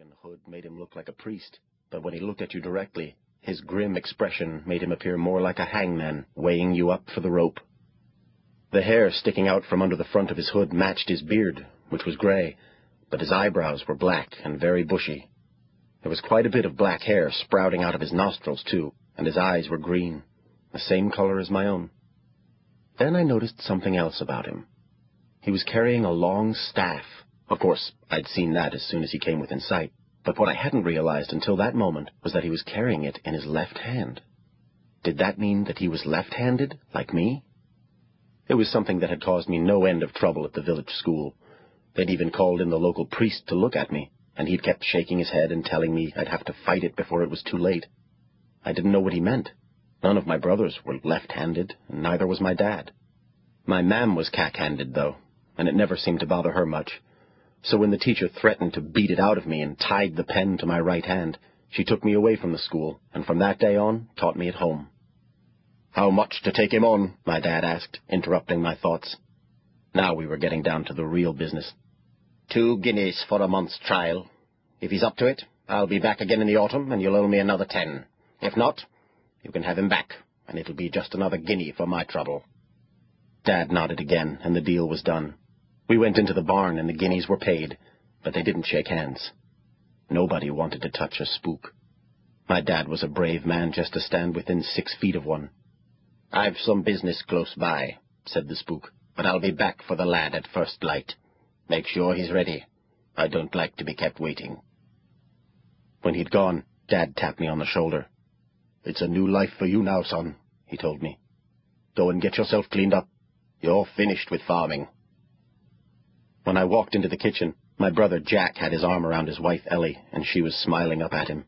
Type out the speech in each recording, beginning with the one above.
and hood made him look like a priest, but when he looked at you directly, his grim expression made him appear more like a hangman weighing you up for the rope. The hair sticking out from under the front of his hood matched his beard, which was gray, but his eyebrows were black and very bushy. There was quite a bit of black hair sprouting out of his nostrils, too, and his eyes were green, the same color as my own. Then I noticed something else about him. He was carrying a long staff. Of course, I'd seen that as soon as he came within sight, but what I hadn't realized until that moment was that he was carrying it in his left hand. Did that mean that he was left-handed, like me? It was something that had caused me no end of trouble at the village school. They'd even called in the local priest to look at me, and he'd kept shaking his head and telling me I'd have to fight it before it was too late. I didn't know what he meant. None of my brothers were left-handed, and neither was my dad. My mam was cack-handed, though, and it never seemed to bother her much. So when the teacher threatened to beat it out of me and tied the pen to my right hand, she took me away from the school, and from that day on taught me at home. How much to take him on? my dad asked, interrupting my thoughts. Now we were getting down to the real business. Two guineas for a month's trial. If he's up to it, I'll be back again in the autumn, and you'll owe me another ten. If not, you can have him back, and it'll be just another guinea for my trouble. Dad nodded again, and the deal was done. We went into the barn, and the guineas were paid, but they didn't shake hands. Nobody wanted to touch a spook. My dad was a brave man just to stand within six feet of one. I've some business close by, said the spook, but I'll be back for the lad at first light. Make sure he's ready. I don't like to be kept waiting. When he'd gone, Dad tapped me on the shoulder. It's a new life for you now, son, he told me. Go and get yourself cleaned up. You're finished with farming. When I walked into the kitchen, my brother Jack had his arm around his wife Ellie, and she was smiling up at him.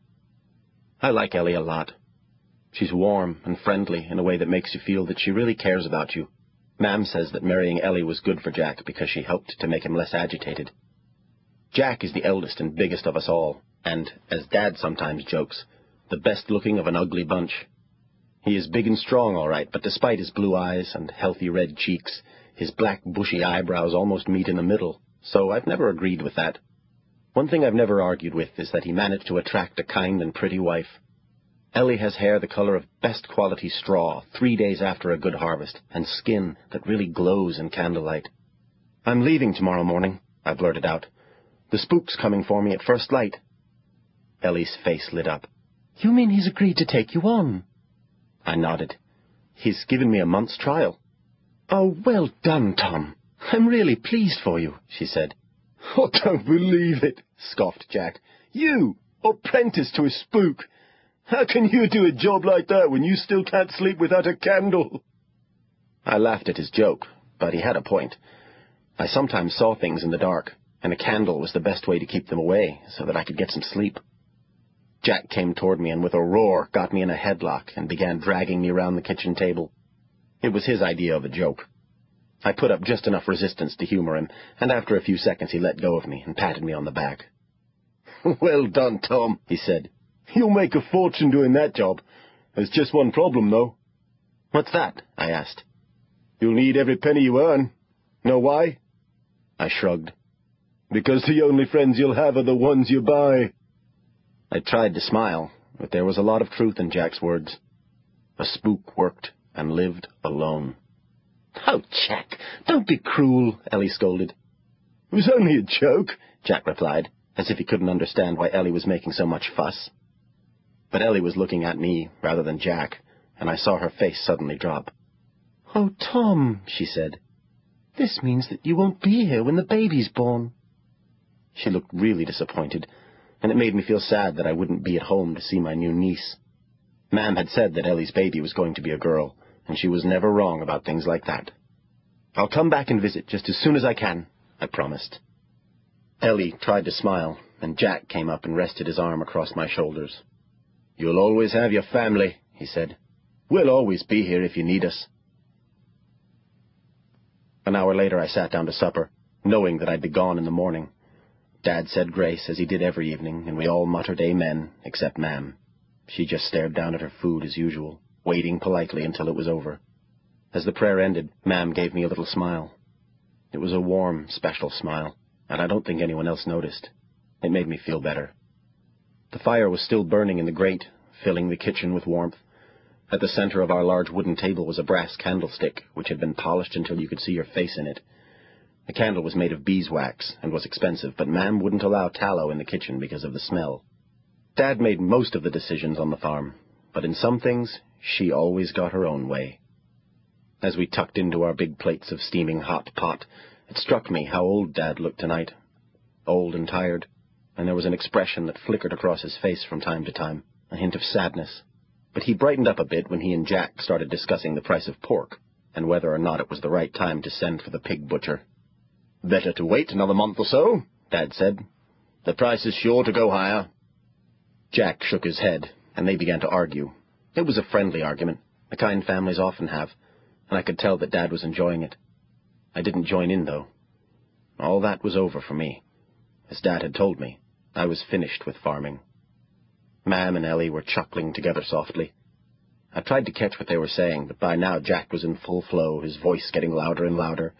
I like Ellie a lot. She's warm and friendly in a way that makes you feel that she really cares about you. Mam says that marrying Ellie was good for Jack because she helped to make him less agitated. Jack is the eldest and biggest of us all, and, as Dad sometimes jokes, the best looking of an ugly bunch. He is big and strong, all right, but despite his blue eyes and healthy red cheeks, his black bushy eyebrows almost meet in the middle, so I've never agreed with that. One thing I've never argued with is that he managed to attract a kind and pretty wife. Ellie has hair the color of best quality straw three days after a good harvest, and skin that really glows in candlelight. I'm leaving tomorrow morning, I blurted out. The spook's coming for me at first light. Ellie's face lit up. You mean he's agreed to take you on? I nodded. He's given me a month's trial. Oh, well done, Tom. I'm really pleased for you, she said. I oh, don't believe it, scoffed Jack. You, apprentice to a spook. How can you do a job like that when you still can't sleep without a candle? I laughed at his joke, but he had a point. I sometimes saw things in the dark, and a candle was the best way to keep them away so that I could get some sleep. Jack came toward me and with a roar got me in a headlock and began dragging me around the kitchen table. It was his idea of a joke. I put up just enough resistance to humor him, and after a few seconds he let go of me and patted me on the back. well done, Tom, he said. You'll make a fortune doing that job. There's just one problem, though. What's that? I asked. You'll need every penny you earn. Know why? I shrugged. Because the only friends you'll have are the ones you buy. I tried to smile, but there was a lot of truth in Jack's words. A spook worked and lived alone. Oh, Jack, don't be cruel, Ellie scolded. It was only a joke, Jack replied, as if he couldn't understand why Ellie was making so much fuss. But Ellie was looking at me rather than Jack, and I saw her face suddenly drop. Oh, Tom, she said, this means that you won't be here when the baby's born. She looked really disappointed, and it made me feel sad that I wouldn't be at home to see my new niece. Mam had said that Ellie's baby was going to be a girl, and she was never wrong about things like that. I'll come back and visit just as soon as I can, I promised. Ellie tried to smile, and Jack came up and rested his arm across my shoulders. You'll always have your family, he said. We'll always be here if you need us. An hour later I sat down to supper, knowing that I'd be gone in the morning. Dad said grace, as he did every evening, and we all muttered amen, except Mam. She just stared down at her food as usual, waiting politely until it was over. As the prayer ended, Mam gave me a little smile. It was a warm, special smile, and I don't think anyone else noticed. It made me feel better. The fire was still burning in the grate, filling the kitchen with warmth. At the center of our large wooden table was a brass candlestick, which had been polished until you could see your face in it. The candle was made of beeswax and was expensive, but Mam wouldn't allow tallow in the kitchen because of the smell. Dad made most of the decisions on the farm, but in some things she always got her own way. As we tucked into our big plates of steaming hot pot, it struck me how old Dad looked tonight. Old and tired, and there was an expression that flickered across his face from time to time, a hint of sadness. But he brightened up a bit when he and Jack started discussing the price of pork, and whether or not it was the right time to send for the pig butcher. Better to wait another month or so, Dad said. The price is sure to go higher. Jack shook his head, and they began to argue. It was a friendly argument, the kind families often have, and I could tell that Dad was enjoying it. I didn't join in, though. All that was over for me. As Dad had told me, I was finished with farming. Mam and Ellie were chuckling together softly. I tried to catch what they were saying, but by now Jack was in full flow, his voice getting louder and louder.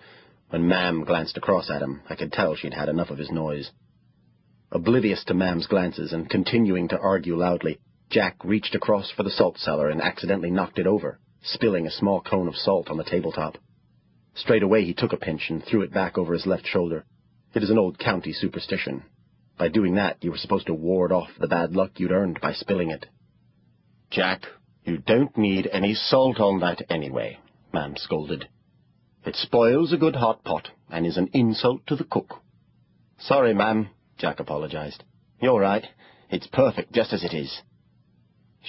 When Mam glanced across at him, I could tell she'd had enough of his noise. Oblivious to Mam's glances and continuing to argue loudly, Jack reached across for the salt cellar and accidentally knocked it over spilling a small cone of salt on the tabletop. Straight away he took a pinch and threw it back over his left shoulder. It is an old county superstition. By doing that, you were supposed to ward off the bad luck you'd earned by spilling it. Jack, you don't need any salt on that anyway, Mam scolded. It spoils a good hot pot and is an insult to the cook. Sorry, Mam, Jack apologized. You're right. It's perfect just as it is.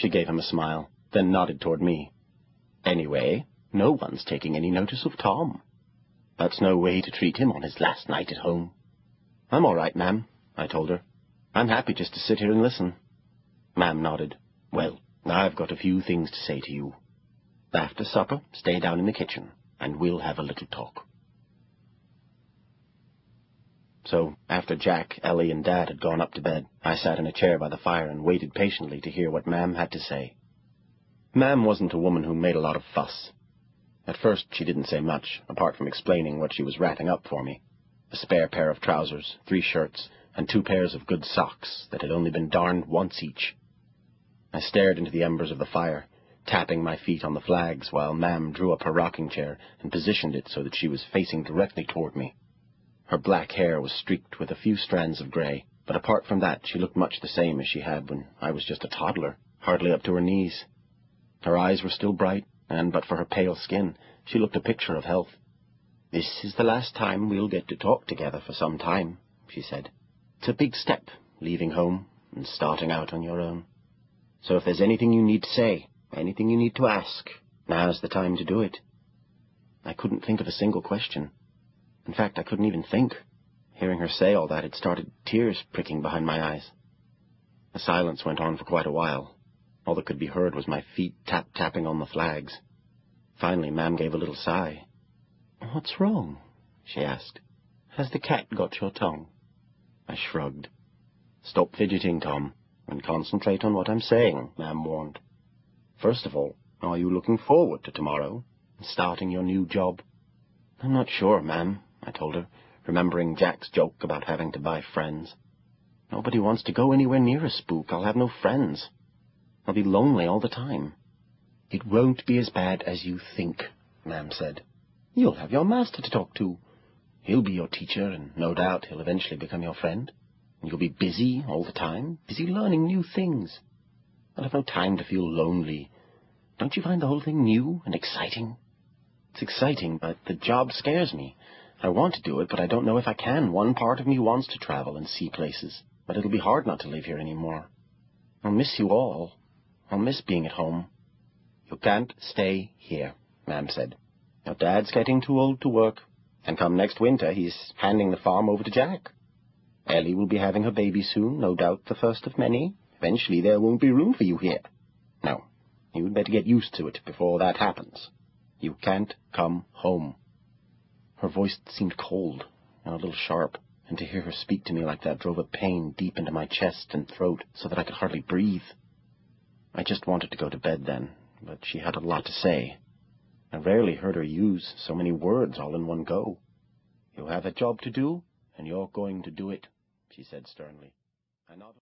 She gave him a smile, then nodded toward me. Anyway, no one's taking any notice of Tom. That's no way to treat him on his last night at home. I'm all right, Mam, I told her. I'm happy just to sit here and listen. Mam nodded. Well, I've got a few things to say to you. After supper, stay down in the kitchen, and we'll have a little talk. So, after Jack, Ellie, and Dad had gone up to bed, I sat in a chair by the fire and waited patiently to hear what Mam had to say. Mam wasn't a woman who made a lot of fuss. At first, she didn't say much, apart from explaining what she was ratting up for me. A spare pair of trousers, three shirts, and two pairs of good socks that had only been darned once each. I stared into the embers of the fire, tapping my feet on the flags while Mam drew up her rocking chair and positioned it so that she was facing directly toward me. Her black hair was streaked with a few strands of gray, but apart from that, she looked much the same as she had when I was just a toddler, hardly up to her knees. Her eyes were still bright, and but for her pale skin, she looked a picture of health. This is the last time we'll get to talk together for some time, she said. It's a big step, leaving home and starting out on your own. So if there's anything you need to say, anything you need to ask, now's the time to do it. I couldn't think of a single question. In fact, I couldn't even think. Hearing her say all that, had started tears pricking behind my eyes. The silence went on for quite a while, all that could be heard was my feet tap-tapping on the flags. Finally, Mam gave a little sigh. What's wrong? she asked. Has the cat got your tongue? I shrugged. Stop fidgeting, Tom, and concentrate on what I'm saying, Mam warned. First of all, are you looking forward to tomorrow, and starting your new job? I'm not sure, Mam, I told her, remembering Jack's joke about having to buy friends. Nobody wants to go anywhere near a spook. I'll have no friends. I'll be lonely all the time. It won't be as bad as you think, Mam said. You'll have your master to talk to. He'll be your teacher, and no doubt he'll eventually become your friend. And you'll be busy all the time, busy learning new things. I'll have no time to feel lonely. Don't you find the whole thing new and exciting? It's exciting, but the job scares me. I want to do it, but I don't know if I can. One part of me wants to travel and see places, but it'll be hard not to live here anymore. I'll miss you all, I'll miss being at home. You can't stay here, Mam said. Your dad's getting too old to work, and come next winter he's handing the farm over to Jack. Ellie will be having her baby soon, no doubt the first of many. Eventually there won't be room for you here. Now, you'd better get used to it before that happens. You can't come home. Her voice seemed cold and a little sharp, and to hear her speak to me like that drove a pain deep into my chest and throat so that I could hardly breathe. I just wanted to go to bed then, but she had a lot to say. I rarely heard her use so many words all in one go. You have a job to do, and you're going to do it, she said sternly.